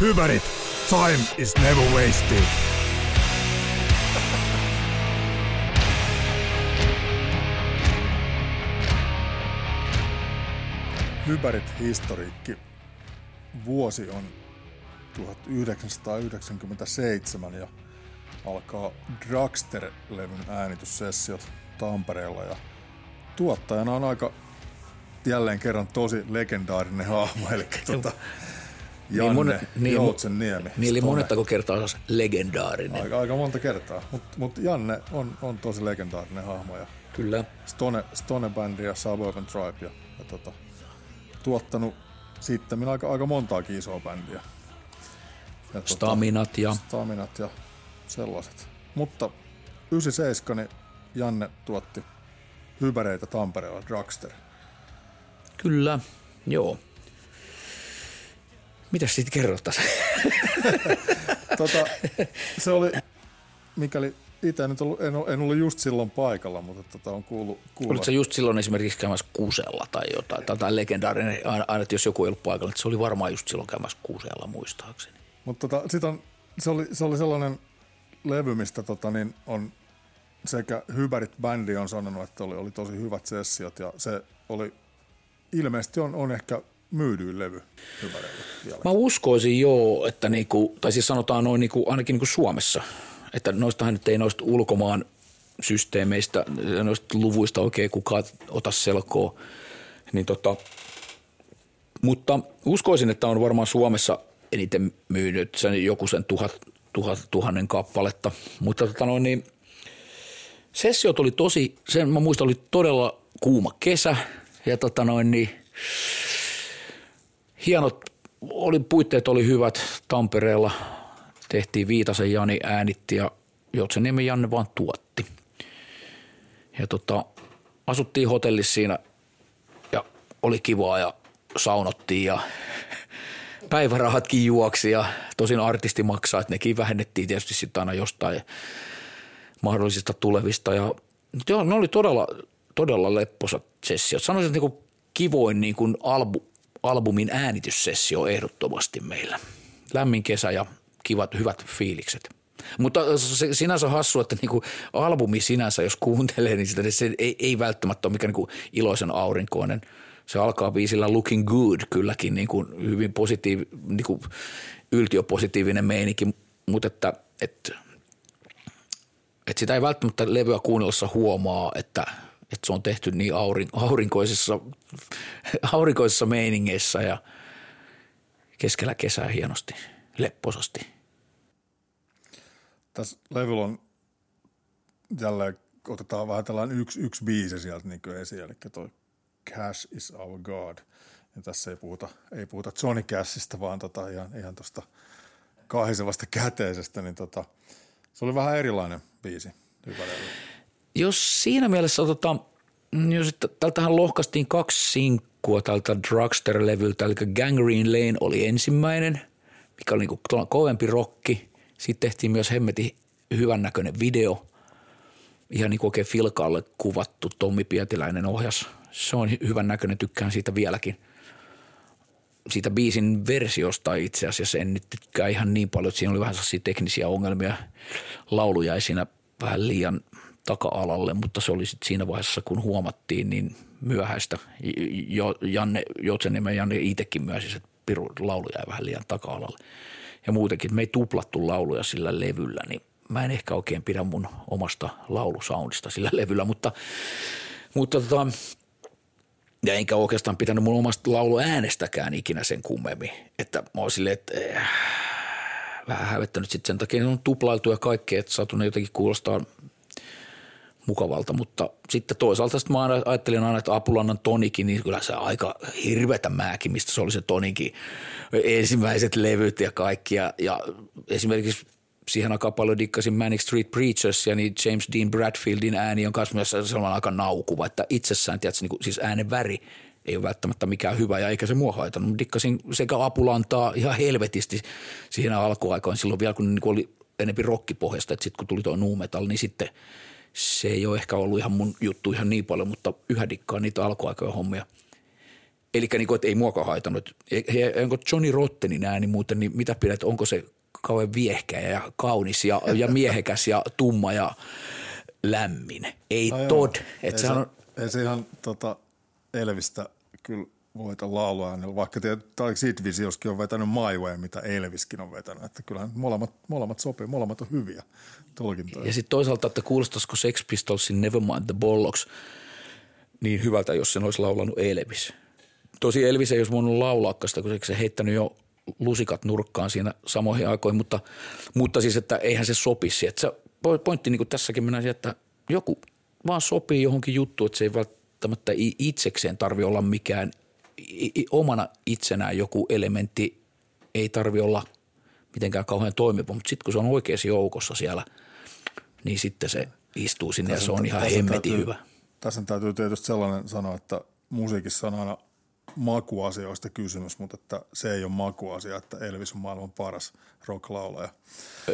Hyvärit, time is never wasted. Hypärit historiikki. Vuosi on 1997 ja alkaa Dragster-levyn äänityssessiot Tampereella ja tuottajana on aika jälleen kerran tosi legendaarinen hahmo, eli tuota, Janne niin, monet, niin, Joutsenniemi. Niin, eli monettako kertaa olisi legendaarinen? Aika, aika monta kertaa, mutta mut Janne on, on tosi legendaarinen hahmo. Ja Kyllä. Stone, Stone Band ja Suburban Tribe ja, ja tota, tuottanut sitten aika, aika montaakin isoa bändiä. Ja Staminat ja... Staminat ja sellaiset. Mutta 97 niin Janne tuotti hypäreitä Tampereella, Dragster. Kyllä, joo. Mitäs siitä kerrottaisiin? tota, se oli, mikäli itse nyt ollut, en, en ollut just silloin paikalla, mutta tota on kuullut. kuulla. Olitko just silloin esimerkiksi käymässä Kuusella tai jotain, tai, tai legendaarinen, aina jos joku ei ollut paikalla, että se oli varmaan just silloin käymässä Kuusella muistaakseni. Mutta tota, sit on, se, oli, se oli sellainen levy, mistä tota, niin on sekä Hyberit bändi on sanonut, että oli, oli tosi hyvät sessiot ja se oli ilmeisesti on, on ehkä myydyin levy Mä uskoisin joo, että niinku, tai siis sanotaan noin niinku, ainakin niinku Suomessa, että noistahan nyt ei noista ulkomaan systeemeistä, noista luvuista oikein kukaan ota selkoa, niin tota, mutta uskoisin, että on varmaan Suomessa eniten myynyt sen joku sen tuhat, tuhat, tuhannen kappaletta, mutta tota noin, niin sessiot oli tosi, sen mä muistan, oli todella kuuma kesä ja tota noin, niin hienot, oli, puitteet oli hyvät Tampereella, tehtiin Viitasen Jani äänitti ja Joutseniemen Janne vaan tuotti. Ja tota, asuttiin hotellissa siinä ja oli kivaa ja saunottiin ja päivärahatkin juoksi ja tosin artisti maksaa, että nekin vähennettiin tietysti sitten aina jostain mahdollisista tulevista ja joo, ne oli todella, todella lepposat sessiot. Sanoisin, että niin kuin kivoin niin kuin albu, albumin äänityssessio ehdottomasti meillä. Lämmin kesä ja kivat, hyvät fiilikset. Mutta se, sinänsä hassu, että niinku albumi sinänsä, jos kuuntelee, niin sitä, se ei, ei välttämättä ole mikään niinku iloisen aurinkoinen. Se alkaa biisillä Looking Good kylläkin niinku hyvin positiiv, niinku yltiöpositiivinen meininki, mutta että, että, että sitä ei välttämättä levyä kuunnellessa huomaa, että – että se on tehty niin aurinkoisessa, aurinkoisessa meiningeissä ja keskellä kesää hienosti, lepposasti. Tässä levyllä on jälleen otetaan vähän tällainen yksi, yksi biisi sieltä niin esiin, eli toi Cash is our God. Ja tässä ei puhuta, ei puhuta Johnny Cashista, vaan tota ihan, ihan tuosta kahisevasta käteisestä, niin tota, se oli vähän erilainen biisi. Hyvä jos siinä mielessä otetaan, jos tältähän lohkastiin kaksi sinkkua tältä Drugster-levyltä, eli Gangrene Lane oli ensimmäinen, mikä oli niin kovempi rokki. Sitten tehtiin myös hemmetin hyvännäköinen video, ihan niin kuin oikein filkaalle kuvattu. Tommi Pietiläinen ohjas. Se on hyvän näköinen, tykkään siitä vieläkin. Siitä biisin versiosta itse asiassa en nyt tykkää ihan niin paljon, että siinä oli vähän sellaisia teknisiä ongelmia. Laulu jäi siinä vähän liian taka-alalle, mutta se oli sitten siinä vaiheessa, kun huomattiin, niin myöhäistä. Jo, Janne, Joutseniemen Janne itsekin myösi, että piru, laulu jäi vähän liian taka-alalle. Ja muutenkin, me ei tuplattu lauluja sillä levyllä, niin mä en ehkä oikein pidä mun omasta laulusoundista sillä levyllä, mutta, mutta tota, ja enkä oikeastaan pitänyt mun omasta lauluäänestäkään ikinä sen kummemmin. Että mä oon silleen, että äh, vähän hävettänyt sitten sen takia, ne on tuplailtu ja kaikkea, että saatu ne jotenkin kuulostaa mukavalta, mutta sitten toisaalta sitten mä ajattelin aina, että Apulannan tonikin, niin kyllä se aika hirvetä mistä se oli se tonikin ensimmäiset levyt ja kaikki ja, ja esimerkiksi siihen aikaan paljon dikkasin Manic Street Preachers ja niin James Dean Bradfieldin ääni on myös sellainen aika naukuva, että itsessään, tiedätkö, niin kuin, siis äänen väri ei ole välttämättä mikään hyvä ja eikä se mua haitannut. Mutta dikkasin sekä apulantaa ihan helvetisti siihen alkuaikaan silloin vielä, kun niin oli enempi rockipohjasta, että sitten kun tuli tuo nu metal, niin sitten – se ei ole ehkä ollut ihan mun juttu ihan niin paljon, mutta yhä dikkaan niitä alkuaikojen hommia. Eli niin kuin, ei muakaan haitannut. He, onko Johnny Rottenin ääni muuten, niin mitä pidät, onko se kauhean viehkeä ja kaunis ja, ja miehekäs ja tumma ja lämmin? Ei no Todd. Ei, se, on... ei se ihan tota, Elvistä kyllä voita laulua äänellä, vaikka tai Sid Visioskin on vetänyt My Way, mitä Elviskin on vetänyt. Että kyllähän molemmat, molemmat sopii, molemmat on hyviä tulkintoja. Ja sitten toisaalta, että kuulostaisiko Sex Pistolsin Nevermind the Bollocks niin hyvältä, jos sen olisi laulanut Elvis. Tosi Elvis ei olisi voinut laulaa, koska se heittänyt jo lusikat nurkkaan siinä samoihin aikoihin, mutta, mutta siis, että eihän se sopisi. Että se pointti niin kuin tässäkin mennään siihen, että joku vaan sopii johonkin juttuun, että se ei välttämättä itsekseen tarvi olla mikään omana itsenään joku elementti, ei tarvi olla mitenkään kauhean toimiva, mutta sitten kun se on oikeassa joukossa siellä, niin sitten se istuu sinne tässä, ja se on ihan hemmetin hyvä. Tässä täytyy tietysti sellainen sanoa, että musiikissa on aina makuasioista kysymys, mutta että se ei ole makuasia, että Elvis on maailman paras rocklaulaja.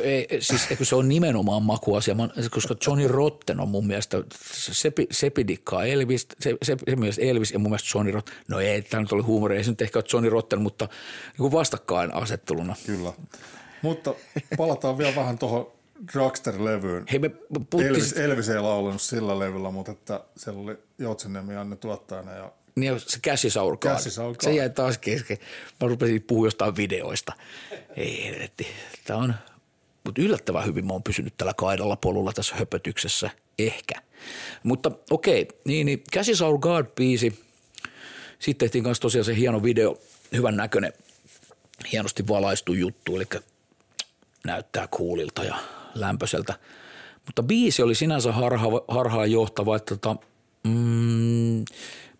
Ei, siis eikö se on nimenomaan makuasia, koska Johnny Rotten on mun mielestä, se, se pidikkaa Elvis, se, se, se mielestä Elvis ja mun mielestä Johnny Rotten, no ei, tämä nyt oli huumori, ei se nyt ehkä ole Johnny Rotten, mutta niin vastakkain asetteluna. Kyllä, mutta palataan vielä vähän tuohon Dragster-levyyn. Hei me puhuttiin... Elvis, Elvis ei laulanut sillä levyllä, mutta että siellä oli Joutseniemi Anne tuottajana ja niin se our God. Se jäi taas kesken. Mä rupesin puhua jostain videoista. Ei helvetti. Tämä on, mutta yllättävän hyvin mä oon pysynyt tällä kaidalla polulla tässä höpötyksessä. Ehkä. Mutta okei, niin, niin Cash is our God-biisi. Sitten tehtiin kanssa tosiaan se hieno video, hyvän näköinen, hienosti valaistu juttu, eli näyttää kuulilta ja lämpöiseltä. Mutta biisi oli sinänsä harha, harhaan johtava, että tota, mm,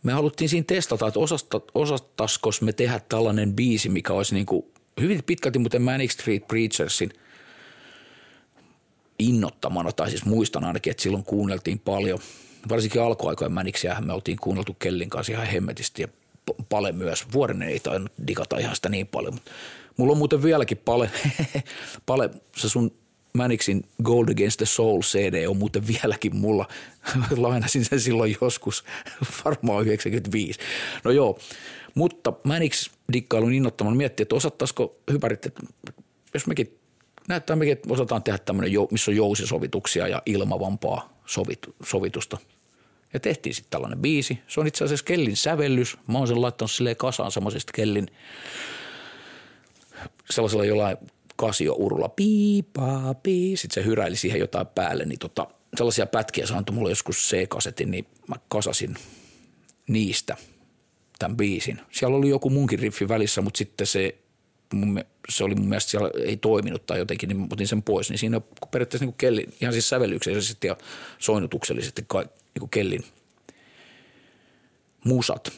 me haluttiin siinä testata, että osasta, osattaisiko me tehdä tällainen biisi, mikä olisi niin kuin hyvin pitkälti muuten Manic Street Preachersin innottamana, tai siis muistan ainakin, että silloin kuunneltiin paljon. Varsinkin alkuaikojen Manicia me oltiin kuunneltu Kellin kanssa ihan hemmetisti ja Pale myös. Vuoren ei tainnut digata ihan sitä niin paljon, mutta mulla on muuten vieläkin Pale, Pale se sun Maniksin Gold Against the Soul CD on muuten vieläkin mulla. Lainasin sen silloin joskus, varmaan 95. No joo, mutta Manix dikkailun innottamana miettii, että osattaisiko hypärit, että jos mekin näyttää mekin, että osataan tehdä tämmöinen, missä on jousisovituksia ja ilmavampaa sovit, sovitusta. Ja tehtiin sitten tällainen biisi. Se on itse asiassa Kellin sävellys. Mä oon sen laittanut silleen kasaan semmoisesta Kellin sellaisella jollain Casio-urulla piipaa, pii. Sitten se hyräili siihen jotain päälle, niin tota, sellaisia pätkiä saantui mulle joskus C-kasetin, niin mä kasasin niistä tämän biisin. Siellä oli joku munkin riffi välissä, mutta sitten se, se oli mun mielestä siellä ei toiminut tai jotenkin, niin otin sen pois. Niin siinä periaatteessa niin kuin kelli, ihan siis sävellyksellisesti ja soinnutuksellisesti niin kellin musat.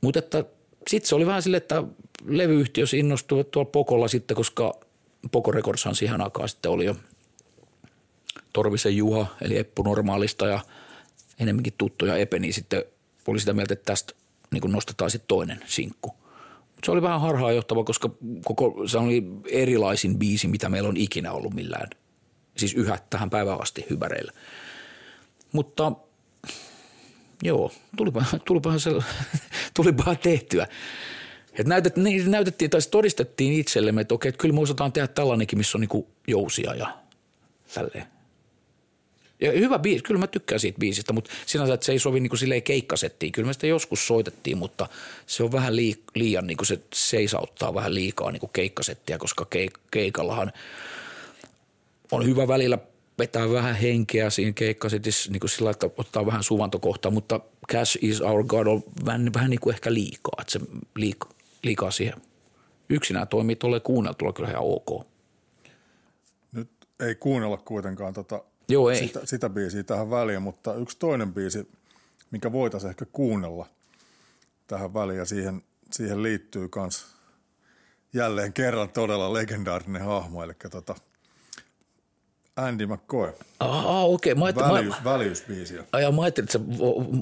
Mutta sitten se oli vähän silleen, että levyyhtiö innostui tuolla Pokolla sitten, koska Poco Recordshan siihen aikaan sitten oli jo Torvisen Juha, eli Eppu Normaalista ja enemmänkin tuttuja Epe, niin sitten oli sitä mieltä, että tästä niin nostetaan sitten toinen sinkku. Mut se oli vähän harhaanjohtava, koska koko, se oli erilaisin biisi, mitä meillä on ikinä ollut millään. Siis yhä tähän päivään asti hyväreillä. Mutta joo, tulipa, tulipahan, se, tulipahan tehtyä. Et näytet, niin näytettiin tai todistettiin itsellemme, että okei, että kyllä me osataan tehdä tällainenkin, missä on niinku jousia ja tälleen. Ja hyvä biisi, kyllä mä tykkään siitä biisistä, mutta sinänsä, että se ei sovi niinku silleen keikkasettiin. Kyllä me sitä joskus soitettiin, mutta se on vähän liik, liian, niinku se seisauttaa vähän liikaa niinku keikkasettia, koska keik, keikallahan on hyvä välillä vetää vähän henkeä siinä keikkasetissä niin kuin sillä että ottaa vähän suvantokohtaa, mutta Cash is our God on vähän, vähän niin kuin ehkä liikaa, että se liikaa liikaa siihen. Yksinään toimii tuolle kuunneltua kyllä ihan ok. Nyt ei kuunnella kuitenkaan tota, Joo, ei. Sitä, sitä biisiä tähän väliin, mutta yksi toinen biisi, mikä voitaisiin ehkä kuunnella tähän väliin ja siihen, siihen liittyy myös jälleen kerran todella legendaarinen hahmo, eli tota – Andy McCoy. Aha, okei. Okay. Mä Väljys, mä, mä ajattelin, että sä,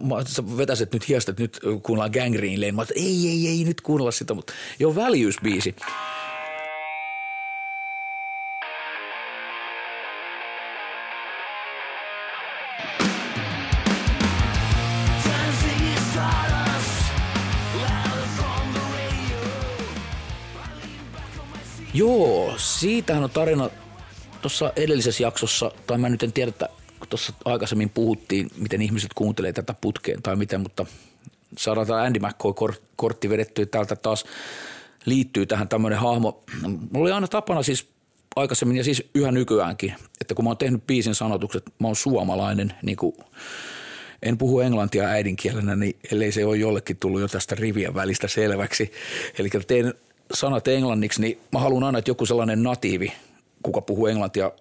mä, sä vetäset nyt hiasta, että nyt kuunnellaan Gang Green Mä että ei, ei, ei, nyt kuunnella sitä, mutta joo, väljysbiisi. Joo, siitähän on tarina tuossa edellisessä jaksossa, tai mä nyt en tiedä, että tuossa aikaisemmin puhuttiin, miten ihmiset kuuntelee tätä putkeen tai miten, mutta saadaan tämä Andy McCoy-kortti vedettyä täältä taas liittyy tähän tämmöinen hahmo. Mulla oli aina tapana siis aikaisemmin ja siis yhä nykyäänkin, että kun mä oon tehnyt biisin sanotukset, mä oon suomalainen, niin kuin en puhu englantia äidinkielenä, niin ellei se ole jollekin tullut jo tästä rivien välistä selväksi. Eli teen sanat englanniksi, niin mä haluan aina, että joku sellainen natiivi, kuka puhuu englantia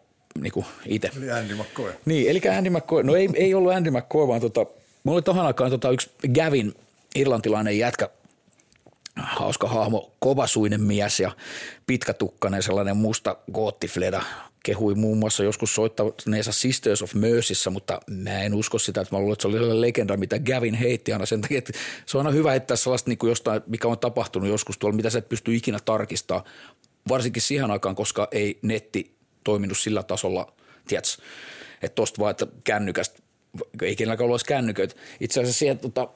niin kuin itse. Eli Andy McCoy. Niin, eli Andy McCoy. No ei, ei ollut Andy McCoy, vaan tota, mulla oli tohon aikaan tota yksi Gavin, irlantilainen jätkä, hauska hahmo, kovasuinen mies ja pitkätukkainen sellainen musta goottifleda. Kehui muun muassa joskus soittaneensa Sisters of Mercyssä, mutta mä en usko sitä, että mä luulen, että se oli sellainen legenda, mitä Gavin heitti aina sen takia, että se on aina hyvä heittää sellaista niin kuin jostain, mikä on tapahtunut joskus tuolla, mitä sä et pysty ikinä tarkistamaan, varsinkin siihen aikaan, koska ei netti toiminut sillä tasolla, tiedätkö, että tosta vaan, että kännykästä, ei kenelläkään ollut kännyköitä. Itse asiassa siihen tota,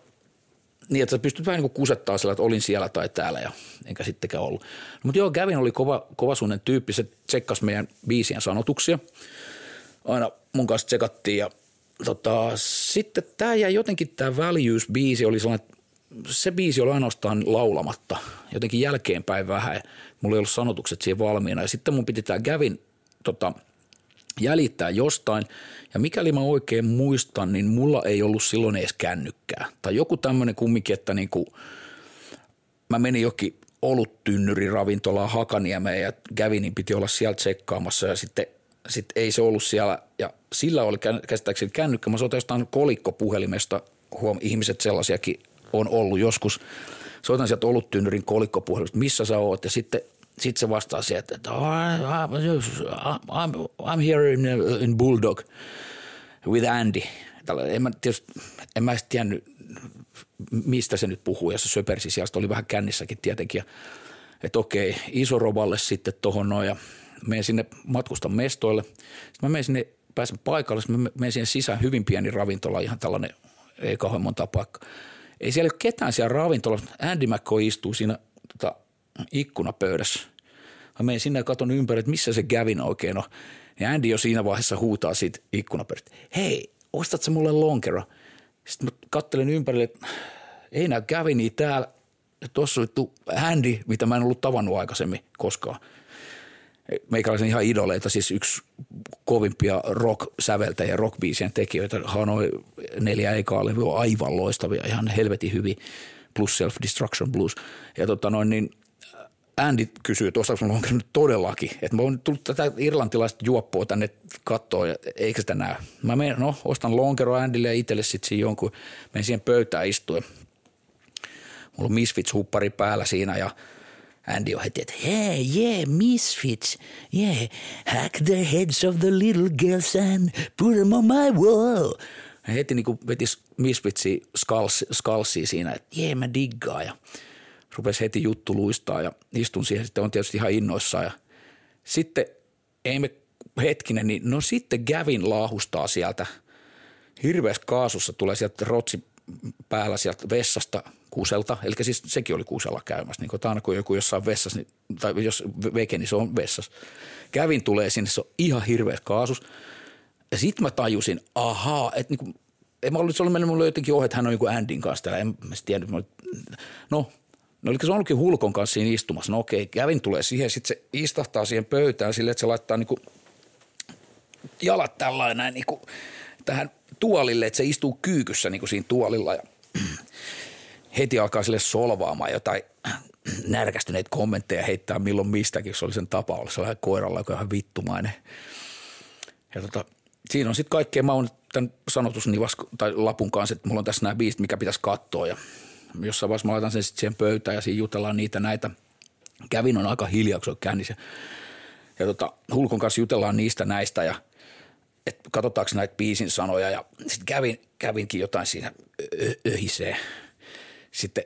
niin, että sä pystyt vähän niin kusettaa sillä, että olin siellä tai täällä ja enkä sittenkään ollut. No, mutta joo, Gavin oli kova, kovasuinen tyyppi, se tsekkasi meidän biisien sanotuksia. Aina mun kanssa tsekattiin ja tota, sitten tämä jäi jotenkin, tämä Values-biisi oli sellainen, se biisi oli ainoastaan laulamatta, jotenkin jälkeenpäin vähän. Mulla ei ollut sanotukset siihen valmiina ja sitten mun piti tämä Gavin tota, jäljittää jostain – ja mikäli mä oikein muistan, niin mulla ei ollut silloin edes kännykkää. Tai joku tämmöinen kumminkin, että niin kuin, mä menin jokin oluttynnyri ravintolaan Hakaniemeen ja Gavinin piti olla siellä tsekkaamassa ja sitten sit ei se ollut siellä ja sillä oli käsittääkseni kännykkä. Mä soitan jostain kolikkopuhelimesta, huom, ihmiset sellaisiakin on ollut joskus. Soitan sieltä oluttynnyrin kolikkopuhelimesta, missä sä oot ja sitten sitten se vastaa sieltä, että oh, I'm, I'm here in, in Bulldog with Andy. Tällä, en mä, tietysti, en mä tiennyt, mistä se nyt puhuu, ja se söpersi sieltä, oli vähän kännissäkin tietenkin. Että okei, iso rovalle sitten tuohon noin, ja menen sinne matkustan mestoille. Sitten mä menen sinne, pääsen paikalle, sitten mä menen sisään hyvin pieni ravintola, ihan tällainen, ei kauhean monta paikkaa. Ei siellä ole ketään siellä ravintolassa. Andy McCoy istuu siinä tota, ikkunapöydässä. Mä menen sinne ja katson ympäri, että missä se Gavin oikein on. Ja Andy jo siinä vaiheessa huutaa siitä ikkunapöydästä. Hei, ostat sä mulle lonkero? Sitten mä kattelen ympärille, että ei näy Gavini täällä. Tuossa oli Andy, mitä mä en ollut tavannut aikaisemmin koskaan. Meikäläisen ihan idoleita, siis yksi kovimpia rock-säveltäjiä, rock-biisien tekijöitä. Hanoi neljä ekaa levyä aivan loistavia, ihan helvetin hyvin, plus Self-Destruction Blues. Ja tota noin, niin Andy kysyy, että ostako mulla nyt todellakin. Että mä oon tullut tätä irlantilaista juoppoa tänne kattoon ja eikö sitä näy. Mä menen, no ostan lonkero Andylle ja itselle sitten jonkun, menen siihen pöytään istuen. Mulla on Misfits-huppari päällä siinä ja Andy on heti, että hey, yeah, Misfits, yeah, hack the heads of the little girls and put them on my wall. Ja heti niin veti Misfitsi skalsi, siinä, että yeah, mä diggaan ja – rupesi heti juttu luistaa ja istun siihen. Sitten on tietysti ihan innoissaan ja sitten ei me hetkinen, niin no sitten Gavin laahustaa sieltä hirveässä kaasussa tulee sieltä rotsi päällä sieltä vessasta kuuselta, eli siis sekin oli kuusella käymässä, niin aina kun joku jossain vessassa, niin, tai jos veke, niin se on vessassa. Kävin tulee sinne, se on ihan hirveä kaasus. Ja sitten mä tajusin, ahaa, että niin kuin, en mä ollut, se oli mennyt mulle jotenkin ohi, että hän on joku Andin kanssa täällä, en mä tiennyt. No No oliko se ollutkin Hulkon kanssa siinä istumassa? No okei, kävin tulee siihen, sitten se istahtaa siihen pöytään silleen, että se laittaa niinku jalat tällainen niinku tähän tuolille, että se istuu kyykyssä niinku siinä tuolilla ja heti alkaa sille solvaamaan jotain närkästyneitä kommentteja heittää milloin mistäkin, jos oli sen tapa olla sellainen koiralla, joka on ihan vittumainen. Ja tota, siinä on sitten kaikkea, mä oon tämän sanotusnivas tai lapun kanssa, että mulla on tässä nämä biisit, mikä pitäisi katsoa ja – jossain vaiheessa mä laitan sen sitten siihen pöytään ja siinä jutellaan niitä näitä. Kävin on aika hiljaa, kun se on kännissä. Ja tota, Hulkon kanssa jutellaan niistä näistä ja että katsotaanko näitä biisin sanoja ja sitten kävin, kävinkin jotain siinä öhisee. Sitten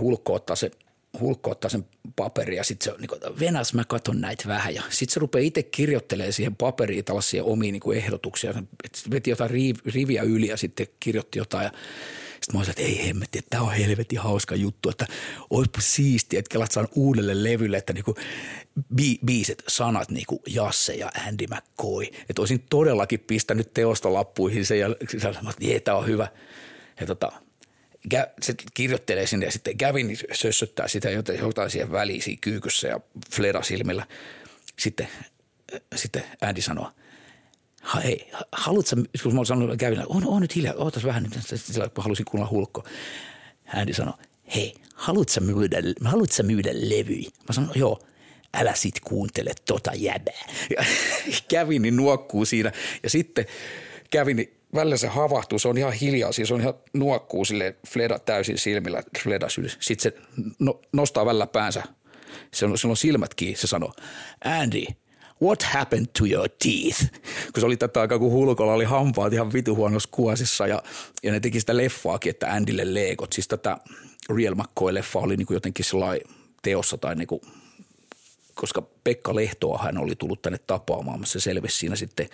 Hulkko ottaa se Hulkko ottaa sen paperin ja sitten se niin Venas mä katon näitä vähän ja sitten se rupeaa itse kirjoittelemaan siihen paperiin tällaisia omia niin ehdotuksia. Veti jotain riviä yli ja sitten kirjoitti jotain ja Sitten mä olin että ei hemmetti, että tämä on helvetin hauska juttu, että oispa siistiä, että kelat saan uudelle levylle, että niinku bi- biiset, sanat niinku Jasse ja Andy McCoy. Että olisin todellakin pistänyt teosta lappuihin sen ja sanoin, että tämä on hyvä. Ja tota, se kirjoittelee sinne ja sitten Gavin sössöttää sitä jotain siihen väliin kyykyssä ja flera silmillä. Sitten, sitten Andy sanoo – hei, haluatko, kun mä sanonut kävin, on, on nyt hiljaa, ootas vähän nyt, sillä halusin kuulla hulkko. Hän sanoi, hei, haluatko myydä, haluatko myydä levyjä? Mä sanoin, joo, älä sit kuuntele tota jäbää. Ja niin nuokkuu siinä. Ja sitten niin välillä se havahtuu, se on ihan hiljaa, siis on ihan nuokkuu sille Fleda täysin silmillä, Fleda sylis. Sitten se no, nostaa välillä päänsä, se on, sillä on silmät kiinni, se sanoo, Andy – what happened to your teeth? Kun se oli tätä aikaa, kun Hulkolla oli hampaat ihan vitu huonossa kuosissa ja, ja ne teki sitä leffaakin, että Andylle leekot. Siis tätä Real McCoy-leffa oli niin kuin jotenkin sellainen teossa tai niin kuin, koska Pekka Lehtoa hän oli tullut tänne tapaamaan, se selvisi siinä sitten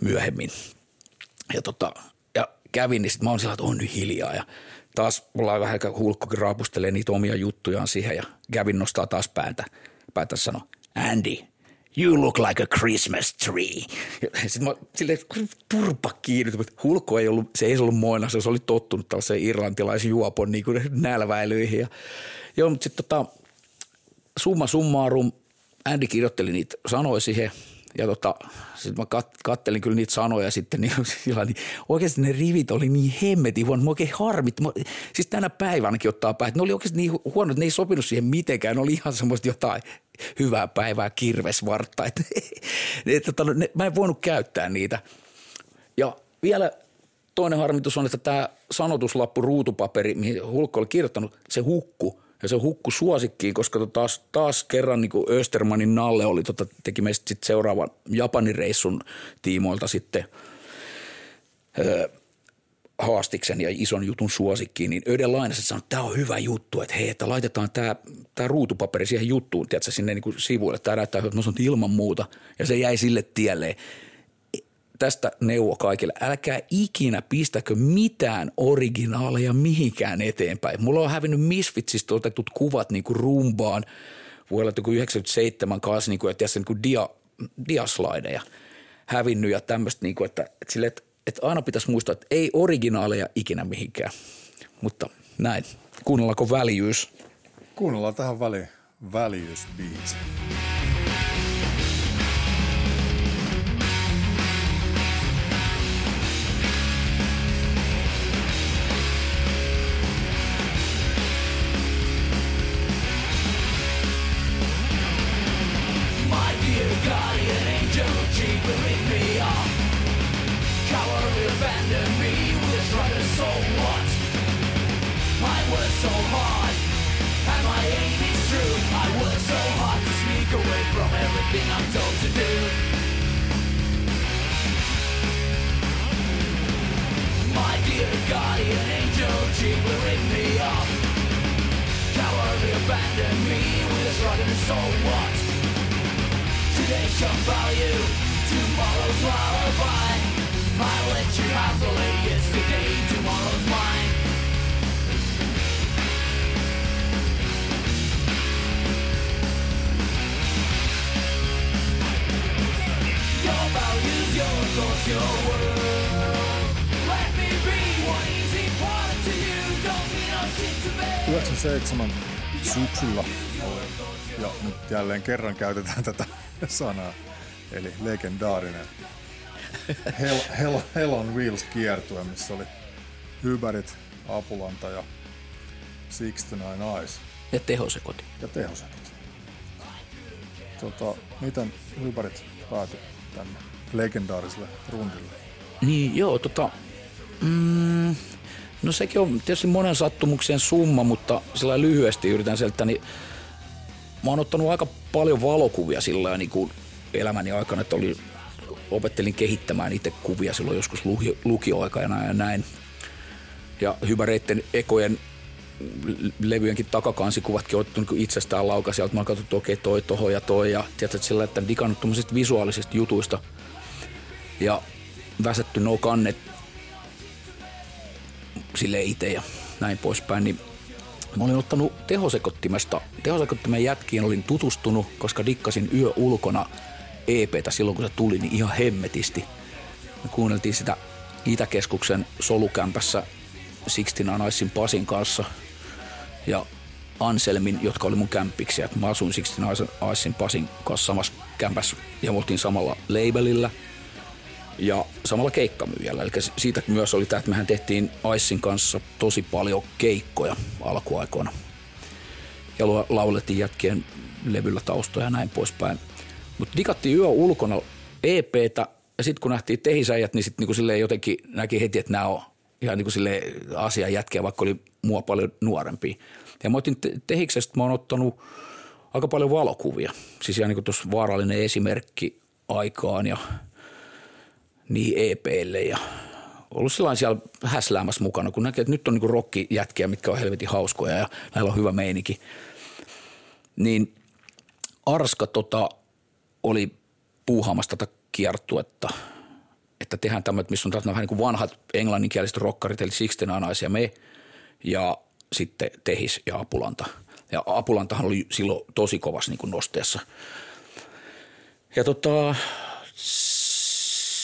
myöhemmin. Ja, tota, ja kävin, niin sitten mä oon sillä, että on nyt hiljaa ja taas ollaan vähän hulkkokin raapustelee niitä omia juttujaan siihen ja Gavin nostaa taas päätä, päätä sanoa, Andy – you look like a Christmas tree. Sitten mä silleen, turpa kiinni. Hulkko ei ollut, se ei ollut moina, se oli tottunut tällaiseen irlantilaisen juopon niin kuin nälväilyihin. Ja, joo, mutta sitten tota, summa summarum, Andy kirjoitteli niitä sanoja siihen – ja tota, sitten mä kat, kattelin kyllä niitä sanoja sitten, niin, sillä, niin oikeasti ne rivit oli niin hemmetin huono, mä oikein harmit. Mä, siis tänä päivänäkin ottaa päin, ne oli oikeasti niin huono, että ne ei sopinut siihen mitenkään, ne oli ihan semmoista jotain hyvää päivää kirvesvartta. Et, et, tota, ne, mä en voinut käyttää niitä. Ja vielä toinen harmitus on, että tämä sanotuslappu, ruutupaperi, mihin Hulkko oli kirjoittanut, se hukku – ja se hukku suosikkiin, koska taas, taas kerran niin Östermanin Nalle oli, tota, teki meistä sit seuraavan Japanin reissun tiimoilta sitten öö, haastiksen ja ison jutun suosikkiin, niin Öden Lainassa sanoi, että tämä on hyvä juttu, että hei, että laitetaan tämä, tämä ruutupaperi siihen juttuun, tiedätkö, sinne niin sivuille, tämä näyttää hyvältä, no ilman muuta, ja se jäi sille tielle tästä neuvo kaikille. Älkää ikinä pistäkö mitään originaaleja mihinkään eteenpäin. Mulla on hävinnyt Misfitsistä otetut kuvat niin kuin rumbaan vuonna 1997 kanssa, niin kuin, että niin kuin dia, diaslaideja hävinnyt ja tämmöistä, niin kuin, että, että, sille, että, että aina pitäisi muistaa, että ei originaaleja ikinä mihinkään. Mutta näin. Kuunnellaanko väljyys? Kuunnellaan tähän väliin väljyysbiisi. an angel, she will rip me off Cowardly abandon me with a shrug and a soul what? Today's shock value, tomorrow's lullaby I'll let you have the way today, tomorrow's mine Your values, your thoughts, your words syksyllä ja nyt jälleen kerran käytetään tätä sanaa, eli legendaarinen Hell, Hell, Hell on Wheels kiertue, missä oli Hyberit, Apulanta ja Nine Eyes. Ja tehosekoti. Ja tehosekoti. Tota, miten Hyberit päätyi tänne legendaariselle rundille? Niin joo, tota, mm, No sekin on tietysti monen sattumuksen summa, mutta sillä lyhyesti yritän sieltä, niin mä oon ottanut aika paljon valokuvia sillä niin kuin elämäni aikana, että oli, opettelin kehittämään itse kuvia silloin joskus lukioaikana ja näin. Ja hyväreitten ekojen levyjenkin takakansikuvatkin ottanut niin itsestään lauka sieltä. Mä oon katsottu, että okei, okay, toi, toho ja toi. Ja tiedätkö, sillä, että digannut visuaalisista jutuista. Ja väsätty no kannet sille itse ja näin poispäin, niin Mä olin ottanut tehosekottimesta, tehosekottimen jätkiin olin tutustunut, koska dikkasin yö ulkona EPtä silloin, kun se tuli, niin ihan hemmetisti. Me kuunneltiin sitä Itäkeskuksen solukämpässä Sixteen Icein Pasin kanssa ja Anselmin, jotka oli mun kämppiksi. Et mä asuin Sixteen Icein Pasin kanssa samassa kämpässä ja me oltiin samalla labelillä ja samalla keikkamyyjällä. Eli siitä myös oli tämä, että mehän tehtiin Icein kanssa tosi paljon keikkoja alkuaikoina. Ja laulettiin jätkien levyllä taustoja ja näin poispäin. Mutta dikattiin yö ulkona EPtä ja sitten kun nähtiin tehisäijät, niin sitten niinku jotenkin näki heti, että nämä on ihan niinku asian jätkeä, vaikka oli mua paljon nuorempi. Ja mä otin tehiksestä, mä oon ottanut aika paljon valokuvia. Siis ihan niin tuossa vaarallinen esimerkki aikaan ja niin EPlle ja ollut sellainen siellä häsläämässä mukana, kun näkee, että nyt on niin rockijätkiä, mitkä on helvetin hauskoja ja näillä on hyvä meininki. Niin Arska tota, oli puuhaamassa tätä kiertuetta, että tehdään tämmöinen, missä on vähän niin kuin vanhat englanninkieliset rockarit, eli Sixten Anais ja me, ja sitten Tehis ja Apulanta. Ja Apulantahan oli silloin tosi kovassa niin kuin nosteessa. Ja tota,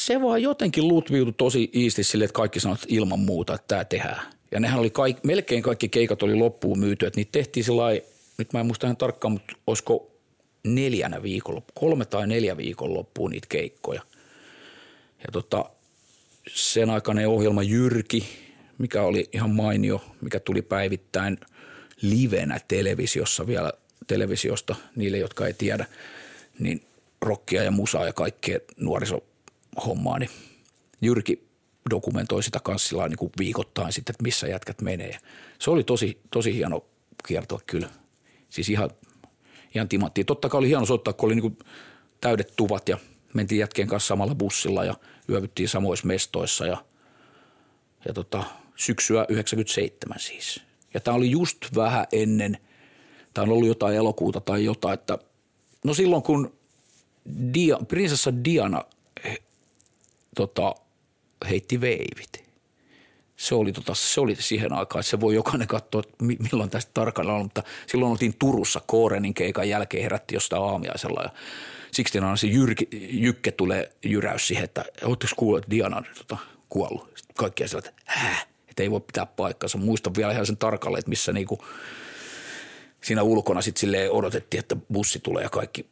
se vaan jotenkin lutviutui tosi iisti sille, että kaikki sanoivat ilman muuta, että tämä tehdään. Ja nehän oli kaik, melkein kaikki keikat oli loppuun myyty, että niitä tehtiin sillä nyt mä en muista ihan tarkkaan, mutta olisiko neljänä viikolla, kolme tai neljä viikon loppuun niitä keikkoja. Ja tota, sen aikainen ohjelma Jyrki, mikä oli ihan mainio, mikä tuli päivittäin livenä televisiossa vielä televisiosta niille, jotka ei tiedä, niin rockia ja musaa ja kaikkea nuorisohommaa, niin Jyrki dokumentoi sitä kanssa niin viikoittain sitten, että missä jätkät menee. Se oli tosi, tosi hieno kiertoa kyllä. Siis ihan ihan timanttiin. Totta kai oli hieno soittaa, kun oli niin täydet tuvat ja mentiin jätkien kanssa samalla bussilla ja yövyttiin samoissa mestoissa ja, ja tota, syksyä 97 siis. Ja tämä oli just vähän ennen, tämä on ollut jotain elokuuta tai jotain, että no silloin kun Dia, prinsessa Diana tota, heitti veivit, se oli, tota, se oli siihen aikaan, että se voi jokainen katsoa, milloin tästä tarkalleen on, mutta silloin oltiin Turussa Koorenin keikan jälkeen, herätti jostain aamiaisella ja siksi se Jyrki, Jykke tulee jyräys siihen, että oletteko kuullut, että Diana on tota, kuollut. Sitten kaikki siellä, että hää, että ei voi pitää paikkaansa. Muistan vielä ihan sen tarkalleen, että missä niinku siinä ulkona sitten odotettiin, että bussi tulee ja kaikki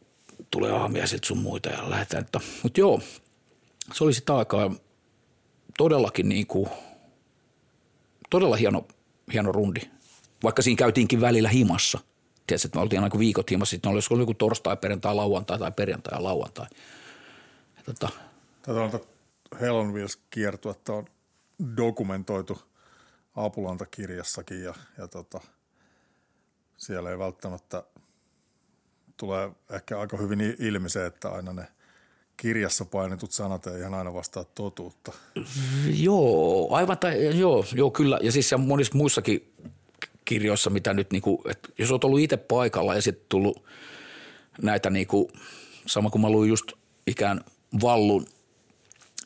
tulee aamiaiset sun muita ja lähdetään. Mutta joo, se oli sitä aikaa todellakin niin kuin – todella hieno, hieno rundi, vaikka siinä käytiinkin välillä himassa. Tiedätkö, että me oltiin aina viikot himassa, sitten oli joku torstai, perjantai, lauantai tai perjantai ja lauantai. Tota. Tätä on Wheels kiertuetta on dokumentoitu Apulanta-kirjassakin ja, ja tota, siellä ei välttämättä tulee ehkä aika hyvin ilmi se, että aina ne – kirjassa painetut sanat ei ihan aina vastaa totuutta. Joo, aivan, tai, joo, joo kyllä. Ja siis monissa muissakin kirjoissa, mitä nyt, niin kuin, että jos olet ollut itse paikalla ja sitten tullut näitä, niin kuin, sama kuin mä luin just ikään Vallun,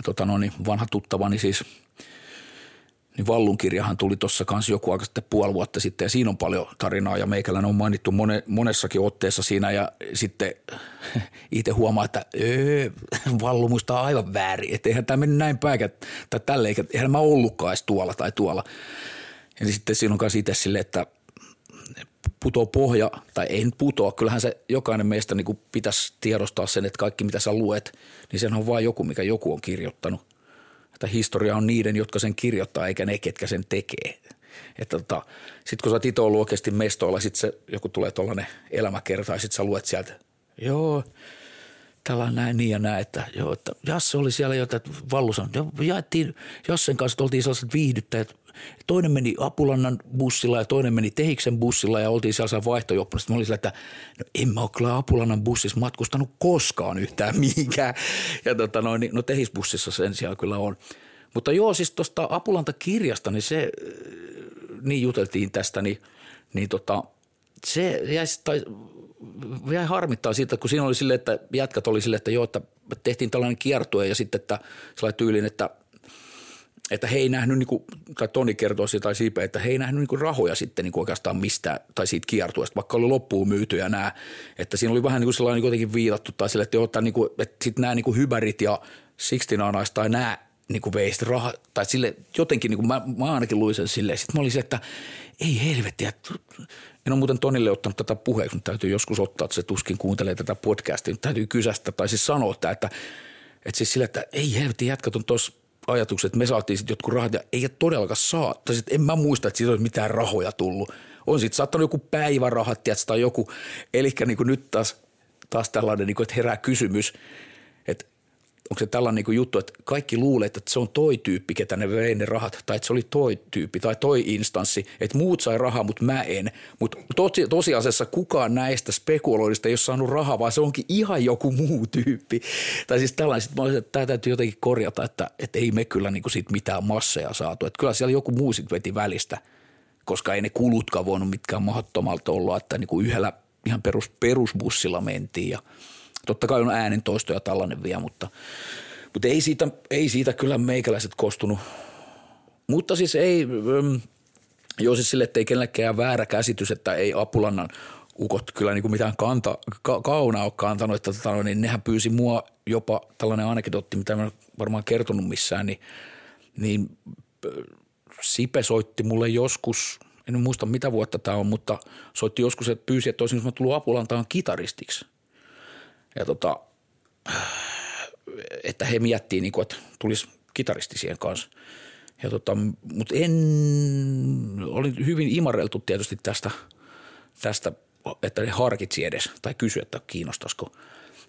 tota no, niin vanha tuttavani siis – niin Vallun kirjahan tuli tuossa kanssa joku aika sitten puoli vuotta sitten ja siinä on paljon tarinaa ja meikäläinen on mainittu mone, monessakin otteessa siinä ja sitten itse huomaa, että öö, Vallu muistaa aivan väärin, että eihän tämä mennyt näin päin tai tälle, eikä, eihän mä ollutkaan edes tuolla tai tuolla. Ja sitten siinä on kanssa itse silleen, että putoo pohja, tai ei nyt putoa, kyllähän se jokainen meistä niin pitäisi tiedostaa sen, että kaikki mitä sä luet, niin sen on vain joku, mikä joku on kirjoittanut että historia on niiden, jotka sen kirjoittaa, eikä ne, ketkä sen tekee. Että tota, sitten kun sä oot itse ollut oikeasti mestoilla, sitten se, joku tulee tuollainen elämäkerta ja sitten sä luet sieltä, joo, tällä näin niin ja näin, että joo, että Jasse oli siellä jo, että Vallus on, jaettiin Jassen kanssa, oltiin sellaiset viihdyttäjät, toinen meni Apulannan bussilla ja toinen meni Tehiksen bussilla ja oltiin sellaisella vaihtojoppuna. Mä olin sillä, että no en mä ole kyllä Apulannan bussissa matkustanut koskaan yhtään mihinkään. Ja tota noin, niin, no Tehisbussissa sen sijaan kyllä on. Mutta joo, siis tuosta Apulanta-kirjasta, niin se, niin juteltiin tästä, niin, niin tota, se jäi, tai, jäi harmittaa siitä, kun siinä oli silleen, että jätkät oli silleen, että joo, että tehtiin tällainen kiertue ja sitten, että sellainen tyylin, että – että he ei nähnyt, niin kuin, tai Toni kertoo siitä, tai Siipe, että he ei nähnyt niin kuin rahoja sitten niin kuin oikeastaan mistään, tai siitä kiertueesta, vaikka oli loppuun myyty ja nämä, että siinä oli vähän niin kuin sellainen niin jotenkin viitattu, tai sille, että, että, niin kuin, että sitten nämä niin kuin hyberit ja Sixtinanais tai nämä niin kuin veist raha, tai sille jotenkin, niin kuin mä, mä ainakin luin sen silleen, sitten mä olin se, että ei helvetti, että en ole muuten Tonille ottanut tätä puheeksi, mutta täytyy joskus ottaa, että se tuskin kuuntelee tätä podcastia, mutta täytyy kysästä tai siis sanoa, että, että, että siis sille, että ei helvetti jätkät on tuossa ajatukset, että me saatiin sitten jotkut rahat ja ei todellakaan saa. Tai sit en mä muista, että siitä olisi mitään rahoja tullut. On sitten saattanut joku päivärahat, tiedätkö, tai joku. Eli niin nyt taas, taas tällainen, niin kuin, että herää kysymys, että onko se tällainen niin kuin juttu, että kaikki luulee, että se on toi tyyppi, ketä ne vei ne rahat, tai että se oli toi tyyppi tai toi instanssi, että muut sai rahaa, mutta mä en. Mutta tosi, tosiasiassa kukaan näistä spekuloidista ei ole saanut rahaa, vaan se onkin ihan joku muu tyyppi. Tai siis tällainen, mä olisin, että tämä täytyy jotenkin korjata, että, että ei me kyllä niin kuin siitä mitään masseja saatu. Että kyllä siellä joku muu sitten veti välistä, koska ei ne kulutkaan voinut mitkään mahdottomalta olla, että niin kuin yhdellä ihan perus, perusbussilla mentiin ja – Totta kai on äänentoisto ja tällainen vielä, mutta, mutta ei, siitä, ei siitä kyllä meikäläiset kostunut. Mutta siis ei, mm, joo siis sille, että ei kenellekään väärä käsitys, että ei Apulannan ukot kyllä niin kuin mitään kanta, ka, kauna ole kantanut, että tota, niin nehän pyysi mua jopa tällainen anekdotti, mitä mä varmaan kertonut missään, niin, niin Sipe soitti mulle joskus, en muista mitä vuotta tämä on, mutta soitti joskus, että pyysi, että olisin tullut Apulantaan kitaristiksi ja tota, että he miettii, niin kuin, että tulisi kitaristi siihen kanssa. Ja tota, mutta en, olin hyvin imareltu tietysti tästä, tästä, että he harkitsi edes tai kysyi, että kiinnostaisiko –